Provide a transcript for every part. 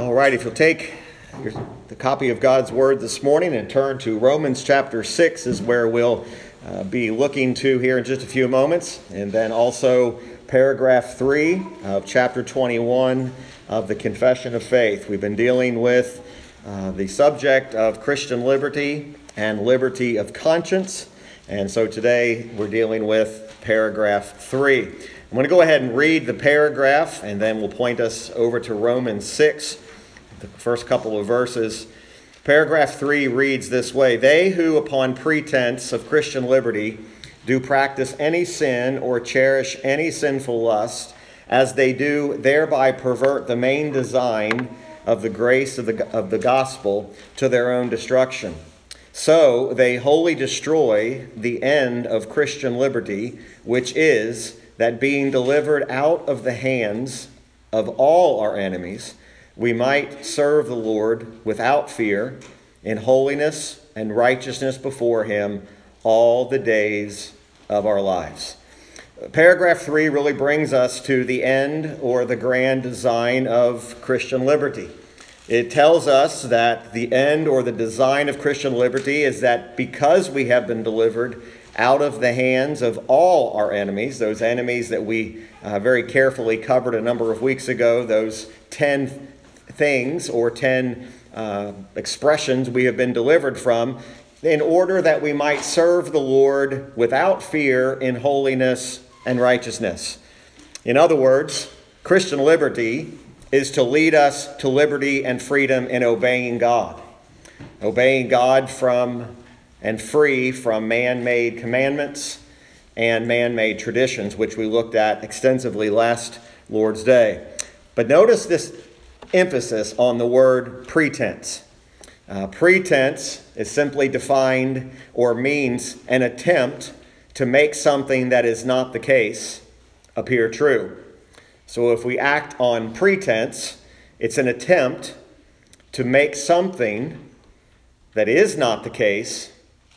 All right, if you'll take your, the copy of God's Word this morning and turn to Romans chapter 6, is where we'll uh, be looking to here in just a few moments. And then also paragraph 3 of chapter 21 of the Confession of Faith. We've been dealing with uh, the subject of Christian liberty and liberty of conscience. And so today we're dealing with paragraph 3. I'm going to go ahead and read the paragraph, and then we'll point us over to Romans 6, the first couple of verses. Paragraph 3 reads this way They who, upon pretense of Christian liberty, do practice any sin or cherish any sinful lust, as they do thereby pervert the main design of the grace of the, of the gospel to their own destruction. So they wholly destroy the end of Christian liberty, which is that being delivered out of the hands of all our enemies, we might serve the Lord without fear, in holiness and righteousness before Him all the days of our lives. Paragraph 3 really brings us to the end or the grand design of Christian liberty. It tells us that the end or the design of Christian liberty is that because we have been delivered out of the hands of all our enemies, those enemies that we uh, very carefully covered a number of weeks ago, those 10 things or 10 uh, expressions we have been delivered from, in order that we might serve the Lord without fear in holiness and righteousness. In other words, Christian liberty is to lead us to liberty and freedom in obeying God. Obeying God from and free from man made commandments and man made traditions, which we looked at extensively last Lord's Day. But notice this emphasis on the word pretense. Uh, pretense is simply defined or means an attempt to make something that is not the case appear true. So if we act on pretense, it's an attempt to make something that is not the case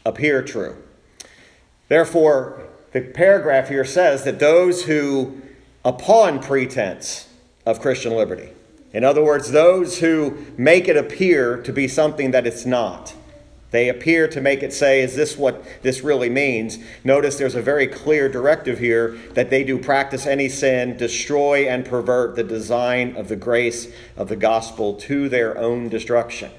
appear true. Therefore, the paragraph here says that those who, upon pretense of Christian liberty, in other words, those who make it appear to be something that it's not, they appear to make it say, is this what this really means? Notice there's a very clear directive here that they do practice any sin, destroy and pervert the design of the grace of the gospel to their own destruction.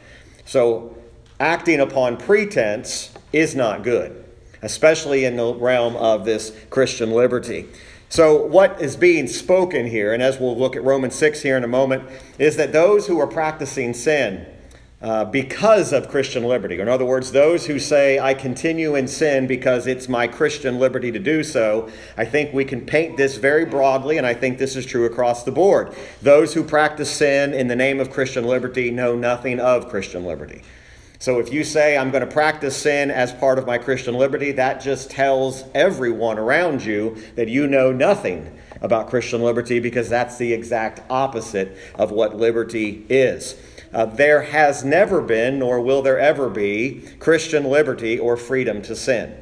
So, acting upon pretense is not good, especially in the realm of this Christian liberty. So, what is being spoken here, and as we'll look at Romans 6 here in a moment, is that those who are practicing sin uh, because of Christian liberty, or in other words, those who say, I continue in sin because it's my Christian liberty to do so, I think we can paint this very broadly, and I think this is true across the board. Those who practice sin in the name of Christian liberty know nothing of Christian liberty. So if you say, I'm going to practice sin as part of my Christian liberty, that just tells everyone around you that you know nothing about Christian liberty because that's the exact opposite of what liberty is. Uh, there has never been, nor will there ever be, Christian liberty or freedom to sin.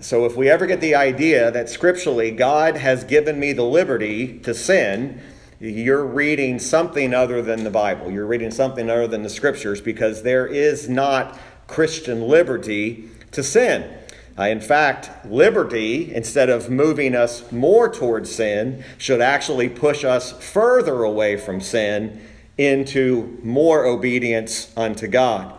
So if we ever get the idea that scripturally God has given me the liberty to sin, you're reading something other than the Bible. You're reading something other than the scriptures because there is not Christian liberty to sin. Uh, in fact, liberty, instead of moving us more towards sin, should actually push us further away from sin into more obedience unto God,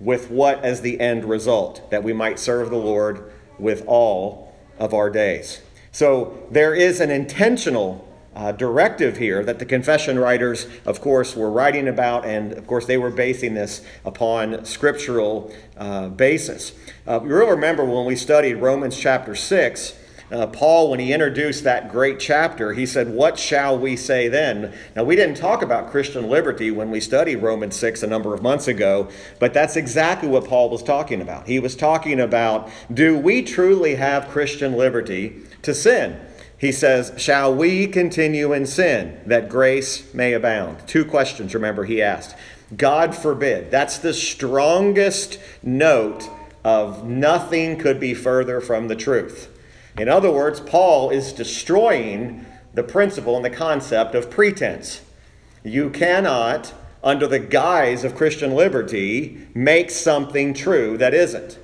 with what as the end result? That we might serve the Lord with all of our days. So there is an intentional uh, directive here that the confession writers, of course, were writing about, and of course, they were basing this upon scriptural uh, basis. Uh, you'll remember when we studied Romans chapter 6. Uh, Paul, when he introduced that great chapter, he said, What shall we say then? Now, we didn't talk about Christian liberty when we studied Romans 6 a number of months ago, but that's exactly what Paul was talking about. He was talking about, Do we truly have Christian liberty to sin? He says, Shall we continue in sin that grace may abound? Two questions, remember, he asked. God forbid. That's the strongest note of nothing could be further from the truth. In other words, Paul is destroying the principle and the concept of pretense. You cannot under the guise of Christian liberty, make something true that isn't.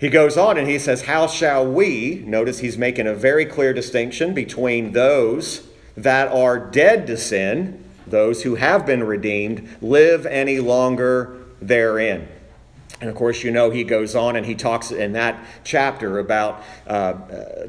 He goes on and he says, How shall we? Notice he's making a very clear distinction between those that are dead to sin, those who have been redeemed, live any longer therein. And of course, you know, he goes on and he talks in that chapter about uh,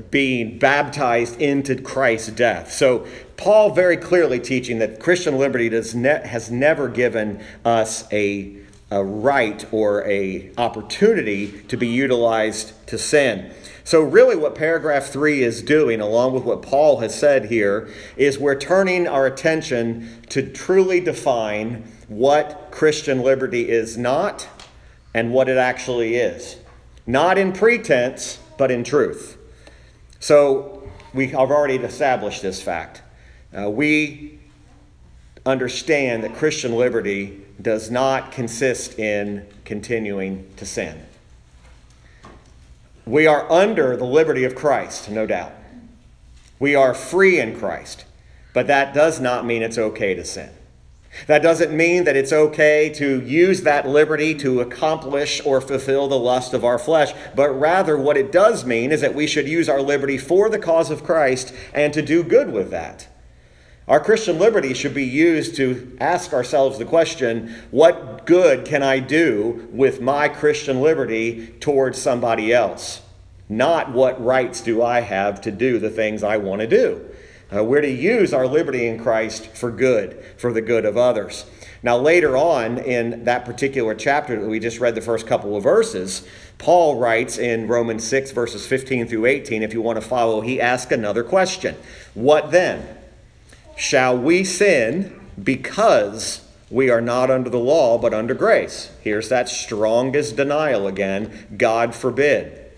being baptized into Christ's death. So, Paul very clearly teaching that Christian liberty ne- has never given us a, a right or a opportunity to be utilized to sin. So, really, what paragraph three is doing, along with what Paul has said here, is we're turning our attention to truly define what Christian liberty is not and what it actually is. Not in pretense, but in truth. So we have already established this fact. Uh, we understand that Christian liberty does not consist in continuing to sin. We are under the liberty of Christ, no doubt. We are free in Christ, but that does not mean it's okay to sin. That doesn't mean that it's okay to use that liberty to accomplish or fulfill the lust of our flesh, but rather what it does mean is that we should use our liberty for the cause of Christ and to do good with that. Our Christian liberty should be used to ask ourselves the question what good can I do with my Christian liberty towards somebody else? Not what rights do I have to do the things I want to do. Uh, we're to use our liberty in Christ for good, for the good of others. Now, later on in that particular chapter that we just read the first couple of verses, Paul writes in Romans 6, verses 15 through 18, if you want to follow, he asks another question What then? Shall we sin because we are not under the law but under grace? Here's that strongest denial again God forbid.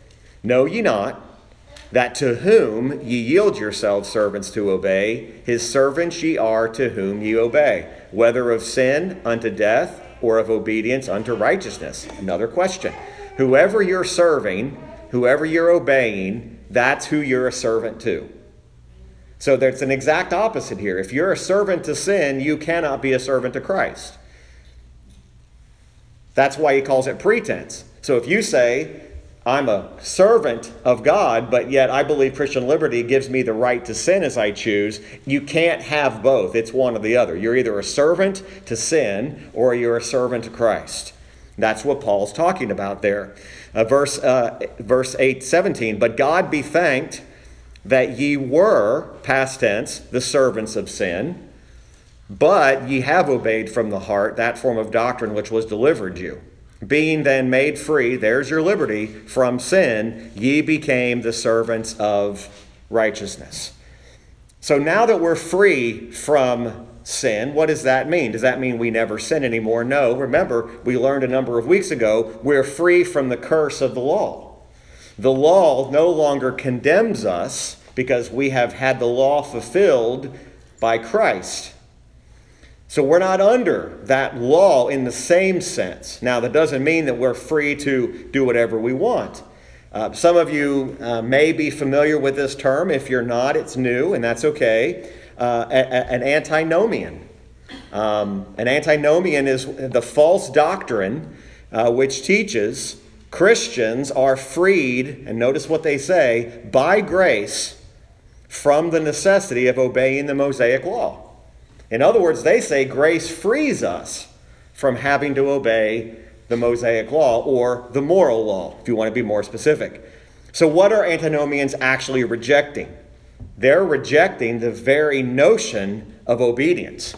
Know ye not that to whom ye yield yourselves servants to obey, his servants ye are to whom ye obey, whether of sin unto death or of obedience unto righteousness. Another question. Whoever you're serving, whoever you're obeying, that's who you're a servant to. So there's an exact opposite here. If you're a servant to sin, you cannot be a servant to Christ. That's why he calls it pretense. So if you say, I'm a servant of God, but yet I believe Christian liberty gives me the right to sin as I choose. You can't have both. It's one or the other. You're either a servant to sin or you're a servant to Christ. That's what Paul's talking about there. Uh, verse, uh, verse 8, 17. But God be thanked that ye were, past tense, the servants of sin, but ye have obeyed from the heart that form of doctrine which was delivered you. Being then made free, there's your liberty, from sin, ye became the servants of righteousness. So now that we're free from sin, what does that mean? Does that mean we never sin anymore? No. Remember, we learned a number of weeks ago, we're free from the curse of the law. The law no longer condemns us because we have had the law fulfilled by Christ. So we're not under that law in the same sense. Now, that doesn't mean that we're free to do whatever we want. Uh, some of you uh, may be familiar with this term. If you're not, it's new, and that's okay. Uh, a, a, an antinomian. Um, an antinomian is the false doctrine uh, which teaches Christians are freed, and notice what they say, by grace from the necessity of obeying the Mosaic law. In other words, they say grace frees us from having to obey the Mosaic law or the moral law, if you want to be more specific. So, what are antinomians actually rejecting? They're rejecting the very notion of obedience.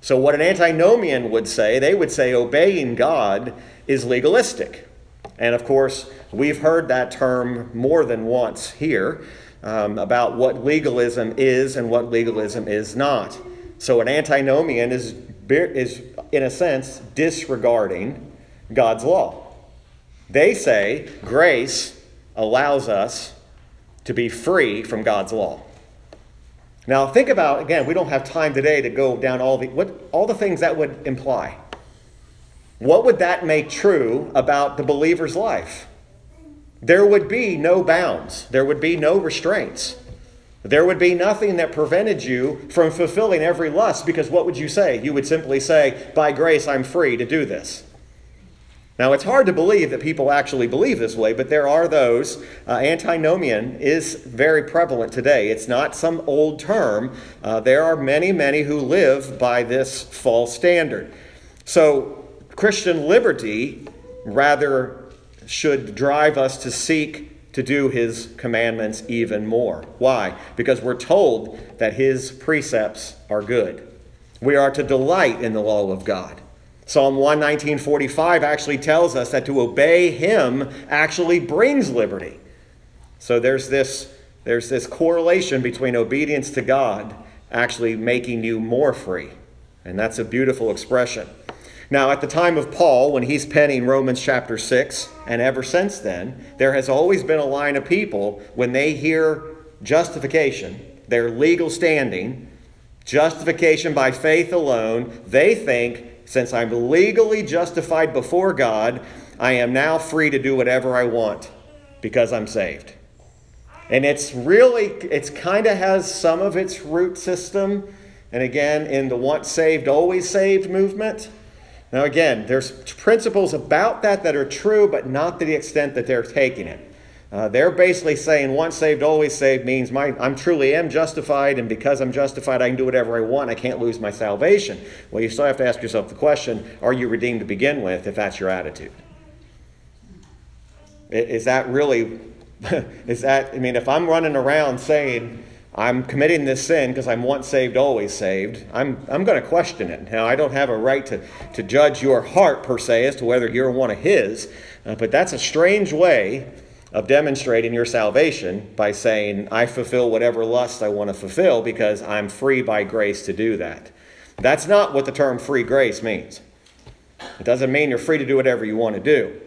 So, what an antinomian would say, they would say obeying God is legalistic. And of course, we've heard that term more than once here um, about what legalism is and what legalism is not. So an antinomian is, is, in a sense, disregarding God's law. They say grace allows us to be free from God's law. Now think about again, we don't have time today to go down all the what all the things that would imply. What would that make true about the believer's life? There would be no bounds. There would be no restraints. There would be nothing that prevented you from fulfilling every lust because what would you say? You would simply say, By grace, I'm free to do this. Now, it's hard to believe that people actually believe this way, but there are those. Uh, antinomian is very prevalent today. It's not some old term. Uh, there are many, many who live by this false standard. So, Christian liberty rather should drive us to seek to do his commandments even more. Why? Because we're told that his precepts are good. We are to delight in the law of God. Psalm 119.45 actually tells us that to obey him actually brings liberty. So there's this, there's this correlation between obedience to God actually making you more free. And that's a beautiful expression. Now, at the time of Paul, when he's penning Romans chapter 6, and ever since then, there has always been a line of people when they hear justification, their legal standing, justification by faith alone, they think since I'm legally justified before God, I am now free to do whatever I want because I'm saved. And it's really, it's kind of has some of its root system, and again, in the once saved, always saved movement. Now, again, there's principles about that that are true, but not to the extent that they're taking it. Uh, they're basically saying once saved, always saved means my, I'm truly am justified, and because I'm justified, I can do whatever I want. I can't lose my salvation. Well, you still have to ask yourself the question are you redeemed to begin with if that's your attitude? Is that really, is that, I mean, if I'm running around saying, I'm committing this sin because I'm once saved, always saved. I'm, I'm going to question it. Now, I don't have a right to, to judge your heart per se as to whether you're one of His, uh, but that's a strange way of demonstrating your salvation by saying, I fulfill whatever lust I want to fulfill because I'm free by grace to do that. That's not what the term free grace means. It doesn't mean you're free to do whatever you want to do.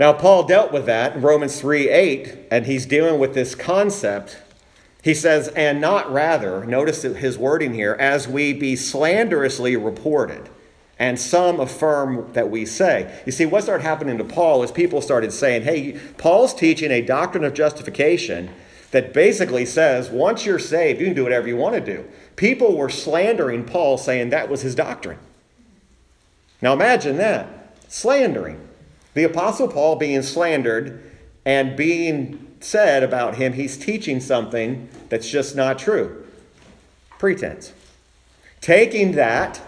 Now, Paul dealt with that in Romans 3 8, and he's dealing with this concept. He says, and not rather, notice his wording here, as we be slanderously reported and some affirm that we say. You see, what started happening to Paul is people started saying, hey, Paul's teaching a doctrine of justification that basically says once you're saved, you can do whatever you want to do. People were slandering Paul, saying that was his doctrine. Now imagine that slandering. The Apostle Paul being slandered and being said about him, he's teaching something that's just not true. Pretense. Taking that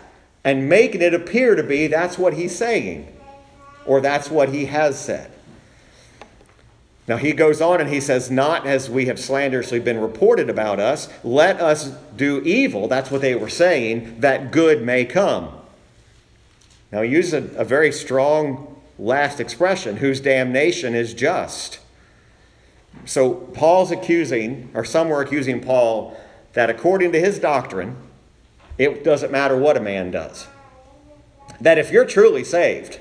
and making it appear to be that's what he's saying or that's what he has said. Now he goes on and he says, Not as we have slanderously been reported about us, let us do evil. That's what they were saying, that good may come. Now he uses a, a very strong last expression, whose damnation is just. So Paul's accusing, or some were accusing Paul, that according to his doctrine, it doesn't matter what a man does. That if you're truly saved,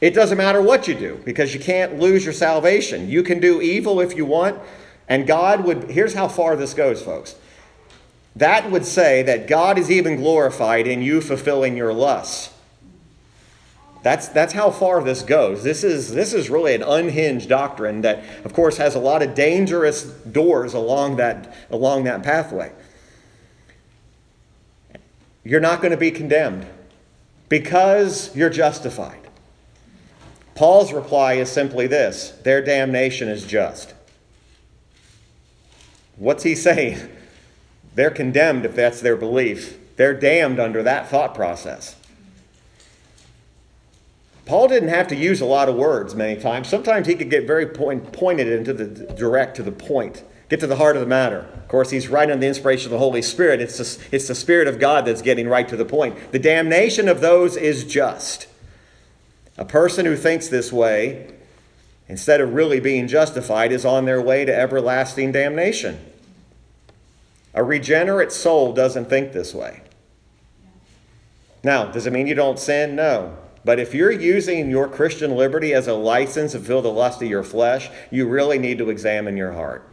it doesn't matter what you do because you can't lose your salvation. You can do evil if you want, and God would. Here's how far this goes, folks. That would say that God is even glorified in you fulfilling your lusts. That's, that's how far this goes. This is, this is really an unhinged doctrine that, of course, has a lot of dangerous doors along that, along that pathway you're not going to be condemned because you're justified. Paul's reply is simply this their damnation is just. What's he saying? They're condemned if that's their belief. They're damned under that thought process. Paul didn't have to use a lot of words many times. Sometimes he could get very point, pointed into the direct to the point. Get to the heart of the matter. Of course, he's writing on the inspiration of the Holy Spirit. It's it's the Spirit of God that's getting right to the point. The damnation of those is just. A person who thinks this way, instead of really being justified, is on their way to everlasting damnation. A regenerate soul doesn't think this way. Now, does it mean you don't sin? No. But if you're using your Christian liberty as a license to fill the lust of your flesh, you really need to examine your heart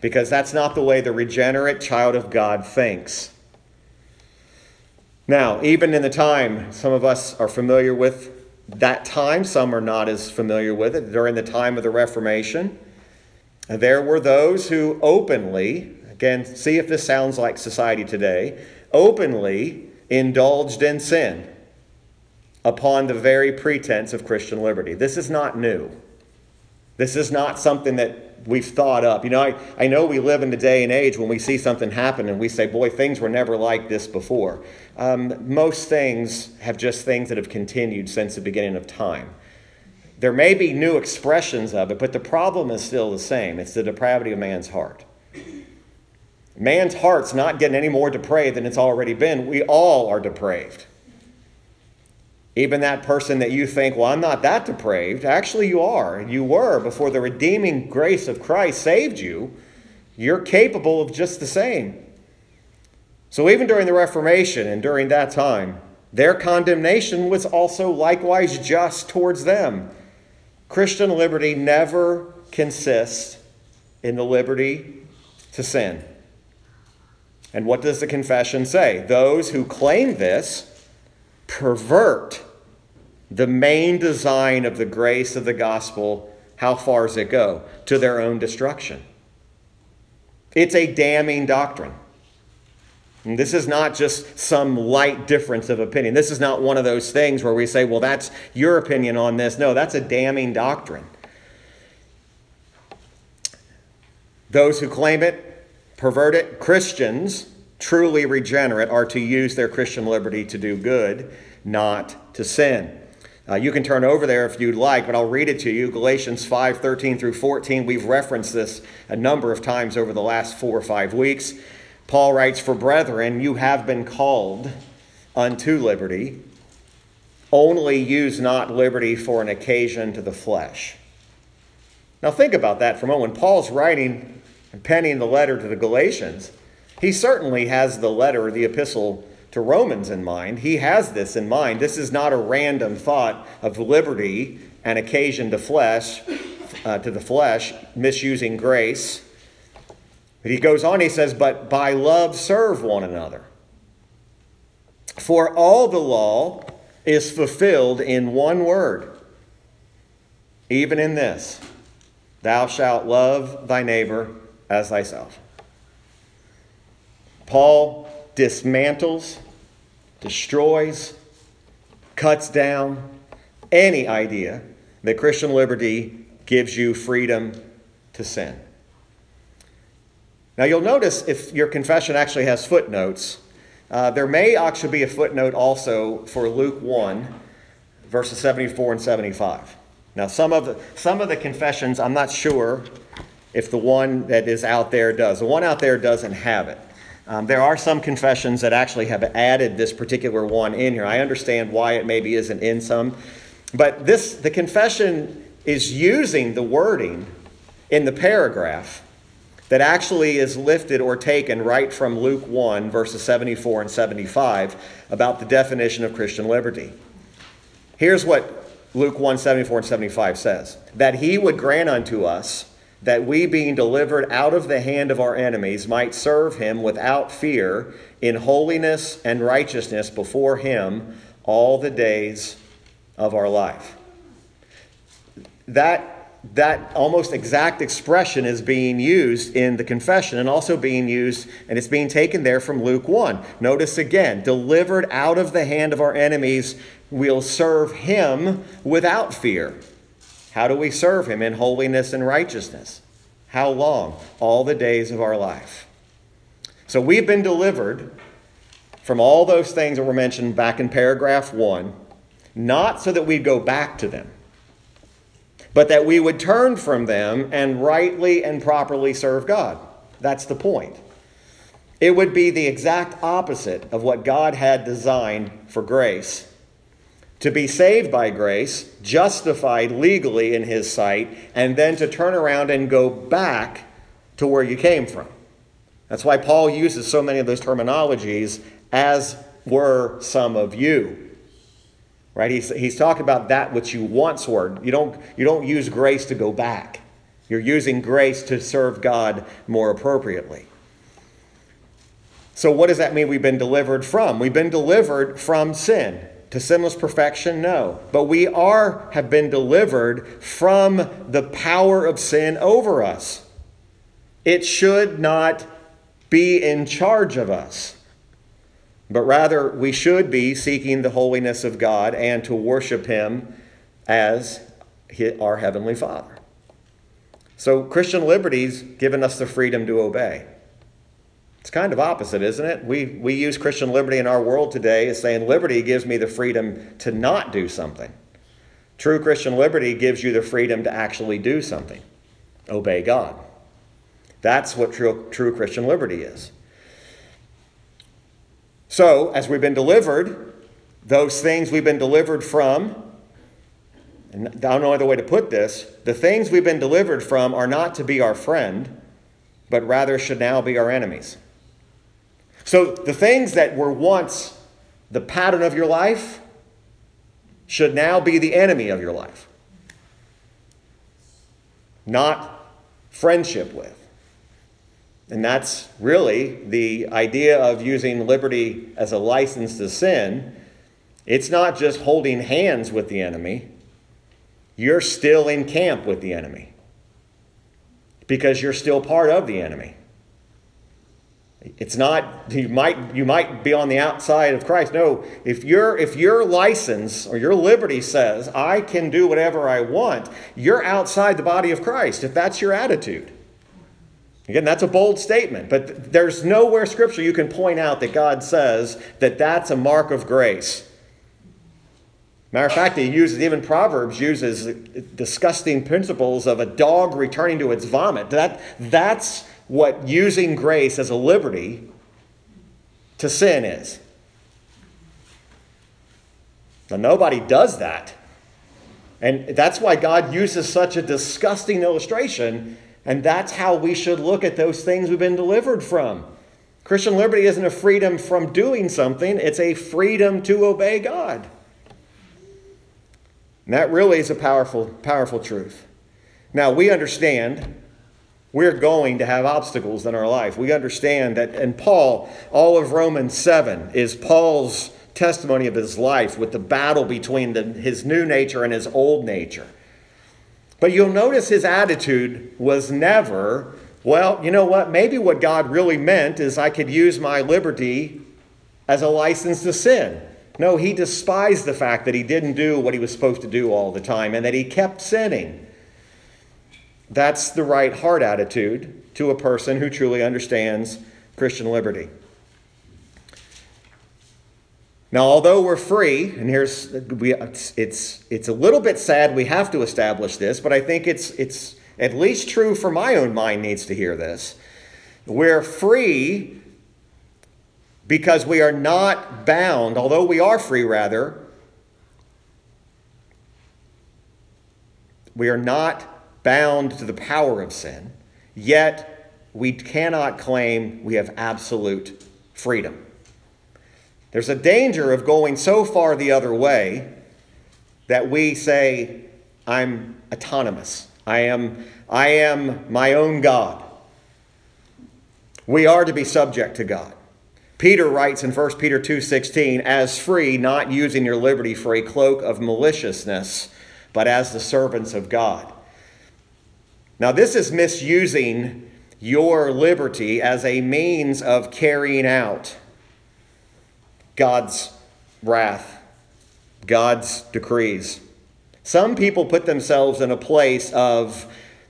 because that's not the way the regenerate child of God thinks. Now, even in the time, some of us are familiar with that time, some are not as familiar with it. During the time of the Reformation, There were those who openly, again, see if this sounds like society today, openly indulged in sin upon the very pretense of Christian liberty. This is not new. This is not something that we've thought up. You know, I, I know we live in a day and age when we see something happen and we say, boy, things were never like this before. Um, most things have just things that have continued since the beginning of time. There may be new expressions of it, but the problem is still the same it's the depravity of man's heart. Man's heart's not getting any more depraved than it's already been. We all are depraved. Even that person that you think, well, I'm not that depraved, actually you are. You were before the redeeming grace of Christ saved you. You're capable of just the same. So even during the Reformation and during that time, their condemnation was also likewise just towards them. Christian liberty never consists in the liberty to sin. And what does the confession say? Those who claim this pervert the main design of the grace of the gospel. How far does it go? To their own destruction. It's a damning doctrine. And this is not just some light difference of opinion. This is not one of those things where we say, well, that's your opinion on this. No, that's a damning doctrine. Those who claim it, pervert it, Christians, truly regenerate, are to use their Christian liberty to do good, not to sin. Uh, you can turn over there if you'd like, but I'll read it to you. Galatians 5 13 through 14. We've referenced this a number of times over the last four or five weeks. Paul writes, For brethren, you have been called unto liberty. Only use not liberty for an occasion to the flesh. Now, think about that for a moment. When Paul's writing and penning the letter to the Galatians, he certainly has the letter, the epistle to Romans in mind. He has this in mind. This is not a random thought of liberty and occasion to flesh, uh, to the flesh, misusing grace. But he goes on, he says, But by love serve one another. For all the law is fulfilled in one word, even in this Thou shalt love thy neighbor as thyself. Paul dismantles, destroys, cuts down any idea that Christian liberty gives you freedom to sin. Now, you'll notice if your confession actually has footnotes, uh, there may actually be a footnote also for Luke 1, verses 74 and 75. Now, some of the, some of the confessions, I'm not sure if the one that is out there does. The one out there doesn't have it. Um, there are some confessions that actually have added this particular one in here. I understand why it maybe isn't in some, but this the confession is using the wording in the paragraph that actually is lifted or taken right from Luke 1, verses 74 and 75, about the definition of Christian liberty. Here's what Luke 1, 74 and 75 says That he would grant unto us that we, being delivered out of the hand of our enemies, might serve him without fear in holiness and righteousness before him all the days of our life. That that almost exact expression is being used in the confession and also being used, and it's being taken there from Luke 1. Notice again, delivered out of the hand of our enemies, we'll serve him without fear. How do we serve him? In holiness and righteousness. How long? All the days of our life. So we've been delivered from all those things that were mentioned back in paragraph 1, not so that we go back to them, but that we would turn from them and rightly and properly serve God. That's the point. It would be the exact opposite of what God had designed for grace to be saved by grace, justified legally in his sight, and then to turn around and go back to where you came from. That's why Paul uses so many of those terminologies, as were some of you. Right? He's, he's talking about that which you once were. You don't, you don't use grace to go back. You're using grace to serve God more appropriately. So, what does that mean we've been delivered from? We've been delivered from sin. To sinless perfection? No. But we are have been delivered from the power of sin over us. It should not be in charge of us, but rather we should be seeking the holiness of God and to worship Him as our Heavenly Father. So, Christian liberty's given us the freedom to obey. It's kind of opposite, isn't it? We, we use Christian liberty in our world today as saying liberty gives me the freedom to not do something. True Christian liberty gives you the freedom to actually do something, obey God. That's what true, true Christian liberty is. So, as we've been delivered, those things we've been delivered from, and I don't know other way to put this, the things we've been delivered from are not to be our friend, but rather should now be our enemies. So, the things that were once the pattern of your life should now be the enemy of your life, not friendship with. And that's really the idea of using liberty as a license to sin. It's not just holding hands with the enemy, you're still in camp with the enemy because you're still part of the enemy. It's not you might you might be on the outside of Christ. No, if your if your license or your liberty says I can do whatever I want, you're outside the body of Christ if that's your attitude. Again, that's a bold statement, but there's nowhere scripture you can point out that God says that that's a mark of grace. Matter of fact, he uses, even Proverbs uses disgusting principles of a dog returning to its vomit. That, that's what using grace as a liberty to sin is. Now, nobody does that. And that's why God uses such a disgusting illustration and that's how we should look at those things we've been delivered from. Christian liberty isn't a freedom from doing something, it's a freedom to obey God. And that really is a powerful, powerful truth. Now, we understand we're going to have obstacles in our life. We understand that, and Paul, all of Romans 7 is Paul's testimony of his life with the battle between the, his new nature and his old nature. But you'll notice his attitude was never, well, you know what? Maybe what God really meant is I could use my liberty as a license to sin. No, he despised the fact that he didn't do what he was supposed to do all the time and that he kept sinning. That's the right heart attitude to a person who truly understands Christian liberty. Now, although we're free, and here's we, it's, it's it's a little bit sad we have to establish this, but I think it's it's at least true for my own mind needs to hear this. We're free because we are not bound, although we are free rather, we are not bound to the power of sin, yet we cannot claim we have absolute freedom. There's a danger of going so far the other way that we say, I'm autonomous. I am, I am my own God. We are to be subject to God. Peter writes in 1 Peter 2:16, "As free, not using your liberty for a cloak of maliciousness, but as the servants of God." Now this is misusing your liberty as a means of carrying out God's wrath, God's decrees. Some people put themselves in a place of,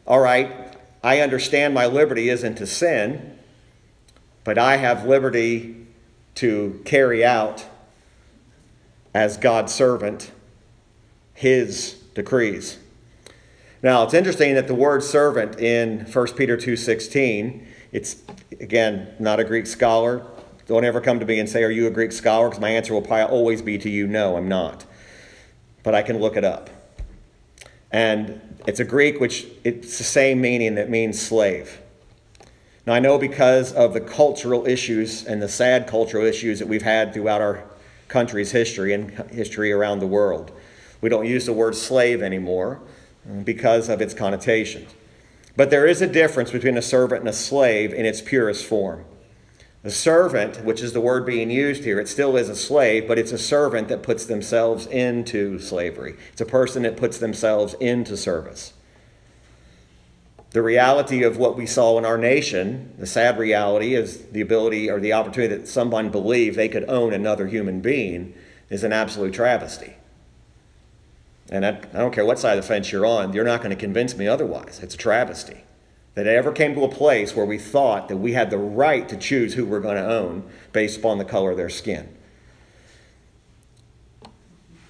all right, I understand my liberty isn't to sin, but I have liberty to carry out as God's servant his decrees. Now, it's interesting that the word servant in 1 Peter 2:16, it's again not a Greek scholar, don't ever come to me and say, Are you a Greek scholar? Because my answer will probably always be to you, No, I'm not. But I can look it up. And it's a Greek which it's the same meaning that means slave. Now, I know because of the cultural issues and the sad cultural issues that we've had throughout our country's history and history around the world, we don't use the word slave anymore because of its connotations. But there is a difference between a servant and a slave in its purest form. The servant, which is the word being used here, it still is a slave, but it's a servant that puts themselves into slavery. It's a person that puts themselves into service. The reality of what we saw in our nation, the sad reality, is the ability or the opportunity that someone believed they could own another human being is an absolute travesty. And I, I don't care what side of the fence you're on, you're not going to convince me otherwise. It's a travesty that it ever came to a place where we thought that we had the right to choose who we're going to own based upon the color of their skin.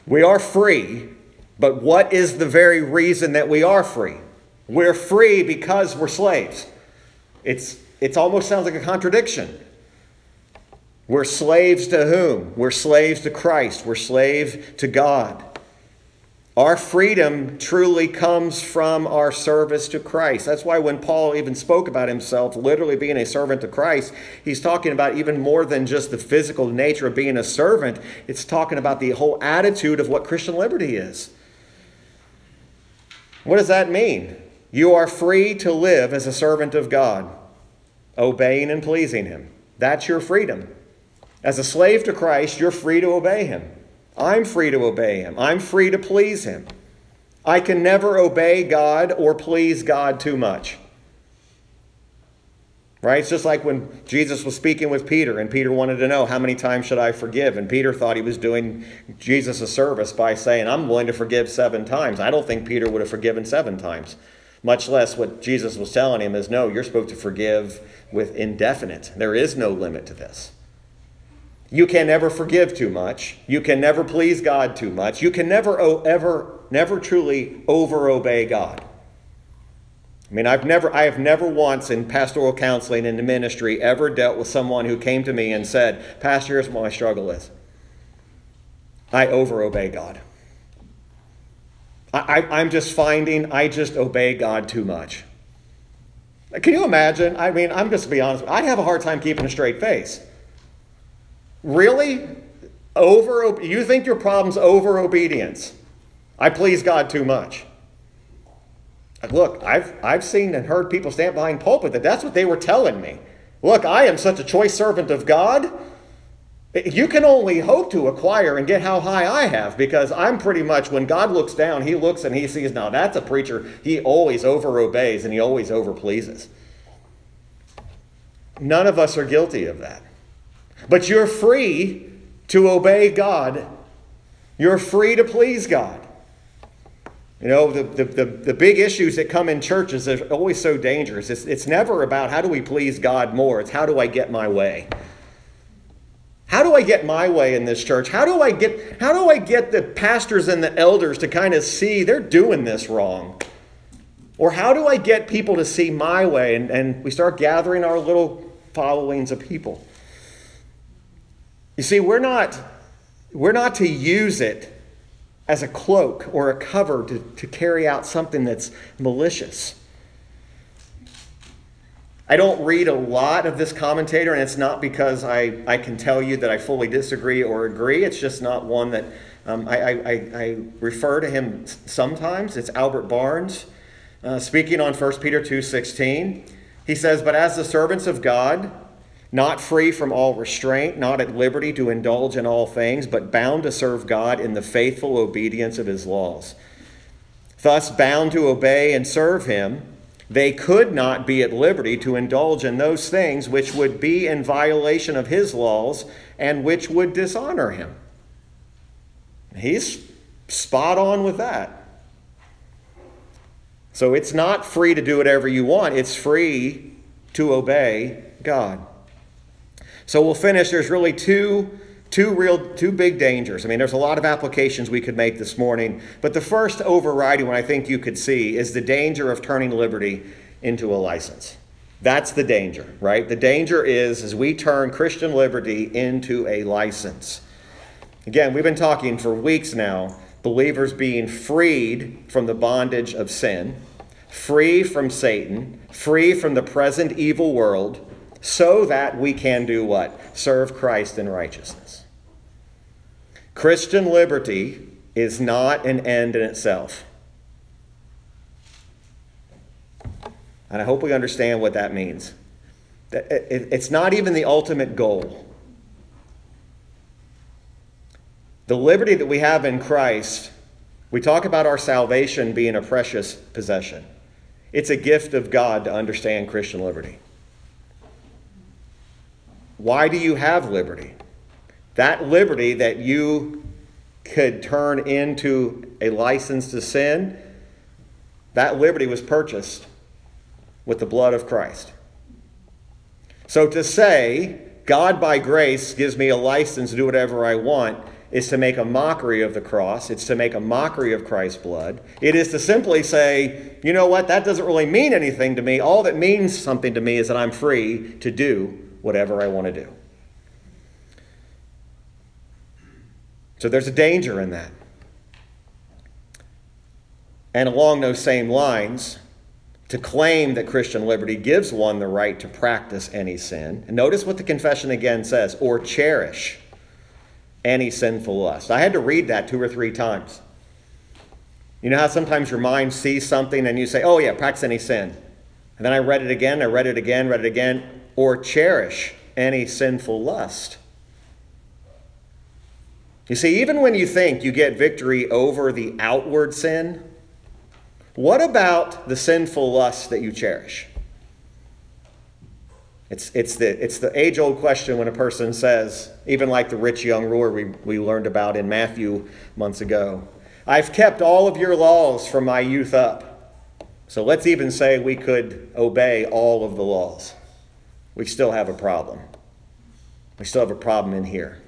We are free, but what is the very reason that we are free? We're free because we're slaves. It's, it almost sounds like a contradiction. We're slaves to whom? We're slaves to Christ. We're slaves to God. Our freedom truly comes from our service to Christ. That's why when Paul even spoke about himself literally being a servant to Christ, he's talking about even more than just the physical nature of being a servant. It's talking about the whole attitude of what Christian liberty is. What does that mean? You are free to live as a servant of God, obeying and pleasing Him. That's your freedom. As a slave to Christ, you're free to obey Him. I'm free to obey him. I'm free to please him. I can never obey God or please God too much. Right? It's just like when Jesus was speaking with Peter, and Peter wanted to know, How many times should I forgive? And Peter thought he was doing Jesus a service by saying, I'm willing to forgive seven times. I don't think Peter would have forgiven seven times. Much less what Jesus was telling him is, No, you're supposed to forgive with indefinite. There is no limit to this. You can never forgive too much. You can never please God too much. You can never ever never truly over obey God. I mean, I've never I have never once in pastoral counseling in the ministry ever dealt with someone who came to me and said, "Pastor, here's what my struggle is. I over obey God. I, I'm just finding I just obey God too much." Can you imagine? I mean, I'm just to be honest. I'd have a hard time keeping a straight face. Really? Over you think your problem's over obedience. I please God too much. Uh, look, I've I've seen and heard people stand behind pulpit that that's what they were telling me. Look, I am such a choice servant of God. Uh, you can only hope to acquire and get how high I have because I'm pretty much, when God looks down, He looks and He sees, now that's a preacher. He always over obeys and He always over pleases. None of us are guilty of that. But you're free to obey God. You're free to please God. You know, the, the, the, the, big issues that come in churches are always so dangerous. It's, it's never about how do we please God more, it's how do I get my way. How do I get my way in this church? How do I get how do I get the pastors and the elders to kind of see they're doing this wrong? Or how do I get people to see my way? And, and we start gathering our little followings of people. You see, we're not, we're not to use it as a cloak or a cover to, to carry out something that's malicious. I don't read a lot of this commentator, and it's not because I, I can tell you that I fully disagree or agree. It's just not one that um, I, I, I, refer to him sometimes. It's Albert Barnes uh, speaking on 1 Peter 2.16. He says, But as the servants of God, not free from all restraint, not at liberty to indulge in all things, but bound to serve God in the faithful obedience of his laws. Thus, bound to obey and serve him, they could not be at liberty to indulge in those things which would be in violation of his laws and which would dishonor him. He's spot on with that. So it's not free to do whatever you want, it's free to obey God. So we'll finish. There's really two, two real, two big dangers. I mean, there's a lot of applications we could make this morning, but the first overriding one I think you could see is the danger of turning liberty into a license. That's the danger, right? The danger is as we turn Christian liberty into a license. Again, we've been talking for weeks now, believers being freed from the bondage of sin, free from Satan, free from the present evil world, so that we can do what? Serve Christ in righteousness. Christian liberty is not an end in itself. And I hope we understand what that means. It's not even the ultimate goal. The liberty that we have in Christ, we talk about our salvation being a precious possession. It's a gift of God to understand Christian liberty. Why do you have liberty? That liberty that you could turn into a license to sin, that liberty was purchased with the blood of Christ. So to say, God by grace gives me a license to do whatever I want, is to make a mockery of the cross. It's to make a mockery of Christ's blood. It is to simply say, you know what, that doesn't really mean anything to me. All that means something to me is that I'm free to do whatever I want to do. So there's a danger in that. And along those same lines, to claim that Christian liberty gives one the right to practice any sin. And notice what the confession again says or cherish any sinful lust. I had to read that two or three times. You know how sometimes your mind sees something and you say, oh, yeah, practice any sin. And then I read it again, I read it again, read it again, or cherish any sinful lust. You see, even when you think you get victory over the outward sin, what about the sinful lust that you cherish? It's, it's the, it's the age old question when a person says, even like the rich young ruler we, we learned about in Matthew months ago, I've kept all of your laws from my youth up. So let's even say we could obey all of the laws. We still have a problem. We still have a problem in here.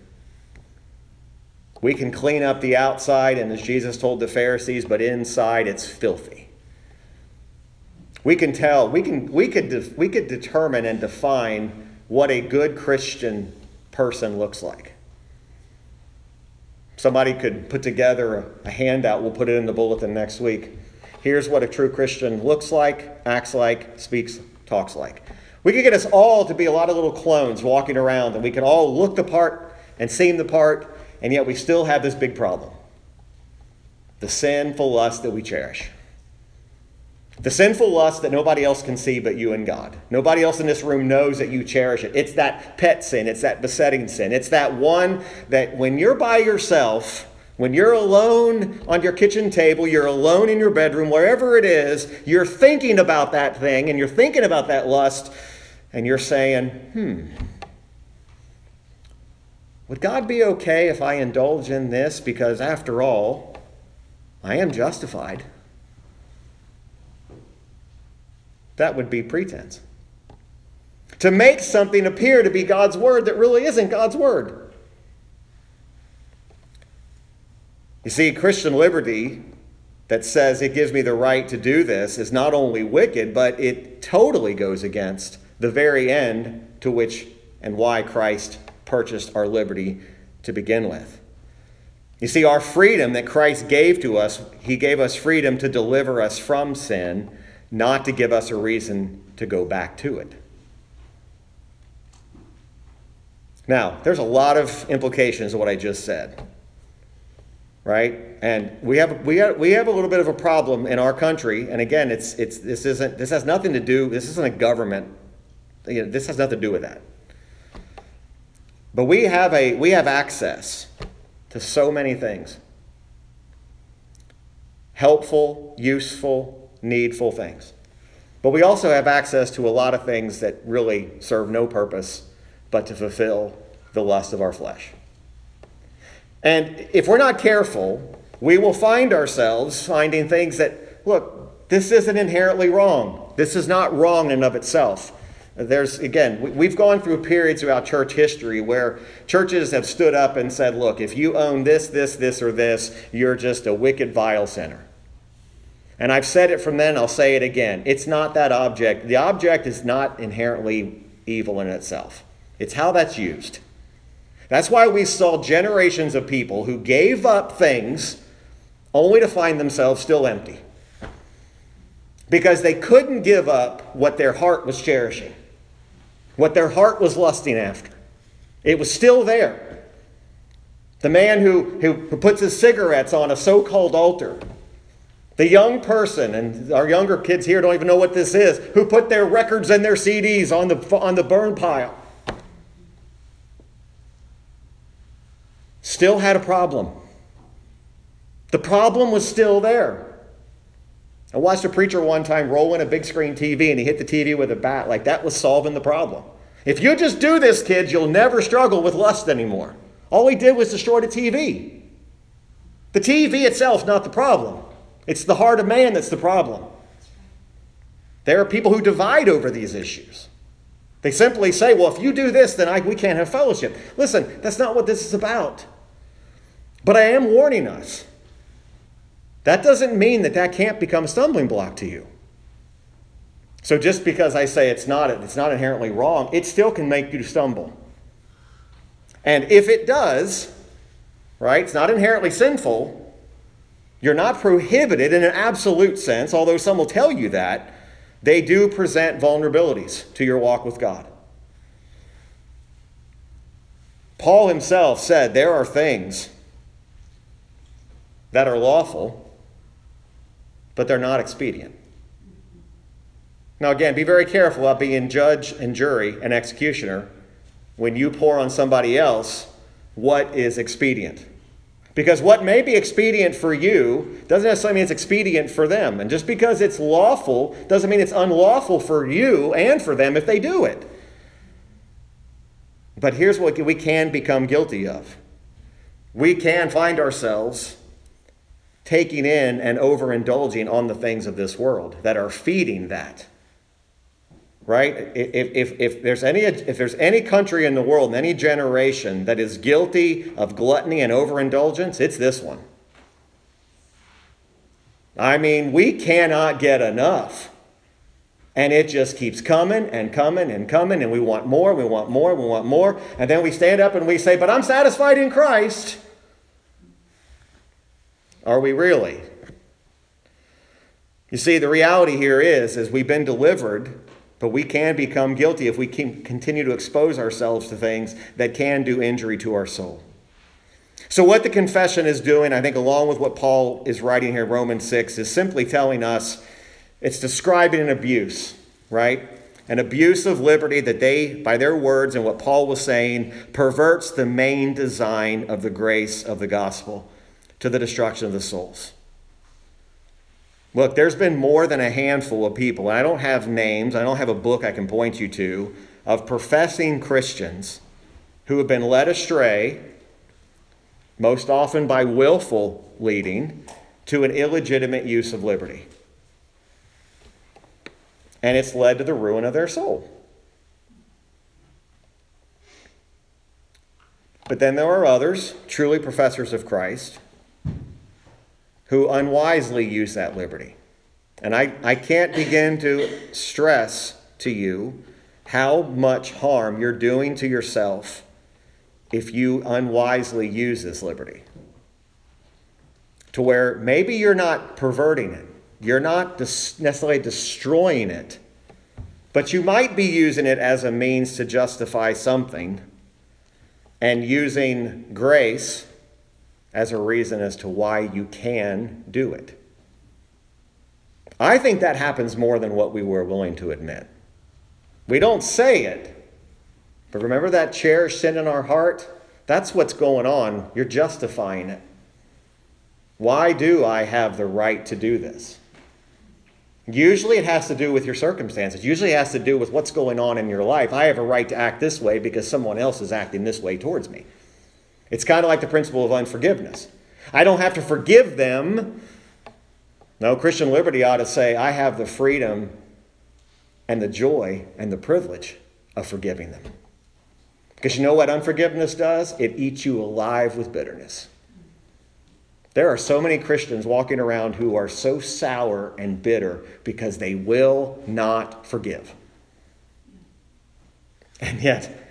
We can clean up the outside, and as Jesus told the Pharisees, but inside it's filthy. We can tell, we, can, we, could, de- we could determine and define what a good Christian person looks like. Somebody could put together a, a handout, we'll put it in the bulletin next week. Here's what a true Christian looks like, acts like, speaks, talks like. We could get us all to be a lot of little clones walking around, and we can all look the part and seem the part and yet we still have this big problem the sinful lust that we cherish. The sinful lust that nobody else can see but you and God. Nobody else in this room knows that you cherish it. It's that pet sin, it's that besetting sin. It's that one that when you're by yourself, when you're alone on your kitchen table, you're alone in your bedroom, wherever it is, you're thinking about that thing and you're thinking about that lust and you're saying, hmm, would God be okay if I indulge in this? Because after all, I am justified. That would be pretense. To make something appear to be God's word that really isn't God's word. You see, Christian liberty that says it gives me the right to do this is not only wicked, but it totally goes against the very end to which and why Christ purchased our liberty to begin with. You see, our freedom that Christ gave to us, He gave us freedom to deliver us from sin, not to give us a reason to go back to it. Now, there's a lot of implications of what I just said. Right? And we have we have we have a little bit of a problem in our country. And again, it's it's this isn't this has nothing to do, this isn't a government. You know, this has nothing to do with that. But we have, a, we have access to so many things helpful, useful, needful things. But we also have access to a lot of things that really serve no purpose but to fulfill the lust of our flesh. And if we're not careful, we will find ourselves finding things that, look, this isn't inherently wrong. This is not wrong in of itself. There's, again, we've gone through periods throughout church history where churches have stood up and said, look, if you own this, this, this, or this, you're just a wicked, vile sinner. And I've said it from then, I'll say it again. It's not that object. The object is not inherently evil in itself, it's how that's used. That's why we saw generations of people who gave up things only to find themselves still empty. Because they couldn't give up what their heart was cherishing what their heart was lusting after. It was still there. The man who, who, puts his cigarettes on a so called altar. The young person, and our younger kids here don't even know what this is, who put their records and their CDs on the, on the burn pile. Still had a problem. The problem was still there. I watched a preacher one time roll in a big screen TV and he hit the TV with a bat like that was solving the problem. If you just do this, kids, you'll never struggle with lust anymore. All he did was destroy the TV. The TV itself not the problem, it's the heart of man that's the problem. There are people who divide over these issues. They simply say, well, if you do this, then I, we can't have fellowship. Listen, that's not what this is about. But I am warning us. That doesn't mean that that can't become a stumbling block to you. So just because I say it's not, it's not inherently wrong, it still can make you stumble. And if it does, right, it's not inherently sinful, you're not prohibited in an absolute sense, although some will tell you that. They do present vulnerabilities to your walk with God. Paul himself said there are things that are lawful, but they're not expedient. Now, again, be very careful about being judge and jury and executioner when you pour on somebody else what is expedient. Because what may be expedient for you doesn't necessarily mean it's expedient for them. And just because it's lawful doesn't mean it's unlawful for you and for them if they do it. But here's what we can become guilty of we can find ourselves taking in and overindulging on the things of this world that are feeding that right? If, if, if, there's any, if there's any country in the world, any generation that is guilty of gluttony and overindulgence, it's this one. I mean, we cannot get enough. And it just keeps coming and coming and coming, and we want more, we want more, we want more. And then we stand up and we say, But I'm satisfied in Christ. Are we really? You see, the reality here is, is we've been delivered but we can become guilty if we continue to expose ourselves to things that can do injury to our soul. So, what the confession is doing, I think, along with what Paul is writing here in Romans 6, is simply telling us it's describing an abuse, right? An abuse of liberty that they, by their words and what Paul was saying, perverts the main design of the grace of the gospel to the destruction of the souls. Look, there's been more than a handful of people, I don't have names, I don't have a book I can point you to, of professing Christians who have been led astray, most often by willful leading, to an illegitimate use of liberty. And it's led to the ruin of their soul. But then there are others, truly professors of Christ, who unwisely use that liberty. And I, I can't begin to stress to you how much harm you're doing to yourself if you unwisely use this liberty. To where maybe you're not perverting it, you're not necessarily destroying it, but you might be using it as a means to justify something and using grace as a reason as to why you can do it. I think that happens more than what we were willing to admit. We don't say it, but remember that cherished sin in our heart? That's what's going on. You're justifying it. Why do I have the right to do this? Usually it has to do with your circumstances. Usually it has to do with what's going on in your life. I have a right to act this way because someone else is acting this way towards me. It's kind of like the principle of unforgiveness. I don't have to forgive them. No, Christian liberty ought to say, I have the freedom and the joy and the privilege of forgiving them. Because you know what unforgiveness does? It eats you alive with bitterness. There are so many Christians walking around who are so sour and bitter because they will not forgive. And yet,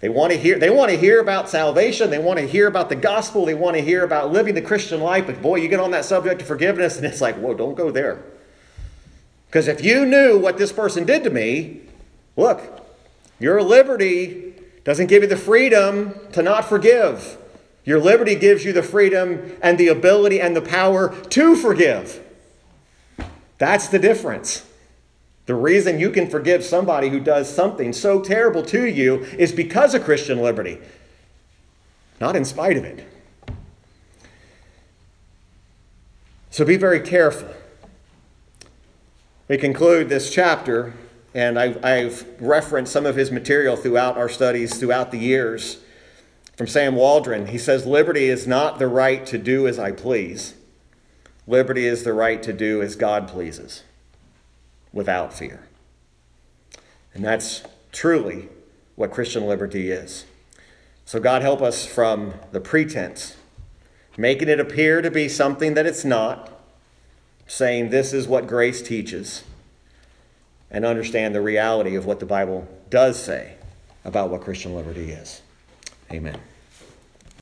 they want to hear, they want to hear about salvation. They want to hear about the gospel. They want to hear about living the Christian life. But boy, you get on that subject of forgiveness, and it's like, whoa, don't go there. Because if you knew what this person did to me, look, your liberty doesn't give you the freedom to not forgive. Your liberty gives you the freedom and the ability and the power to forgive. That's the difference. The reason you can forgive somebody who does something so terrible to you is because of Christian liberty, not in spite of it. So be very careful We conclude this chapter, and I've, I've referenced some of his material throughout our studies throughout the years. From Sam Waldron, he says, Liberty is not the right to do as I please. Liberty is the right to do as God pleases, without fear. And that's truly what Christian liberty is. So, God help us from the pretense, making it appear to be something that it's not, saying this is what grace teaches, and understand the reality of what the Bible does say about what Christian liberty is. Amen.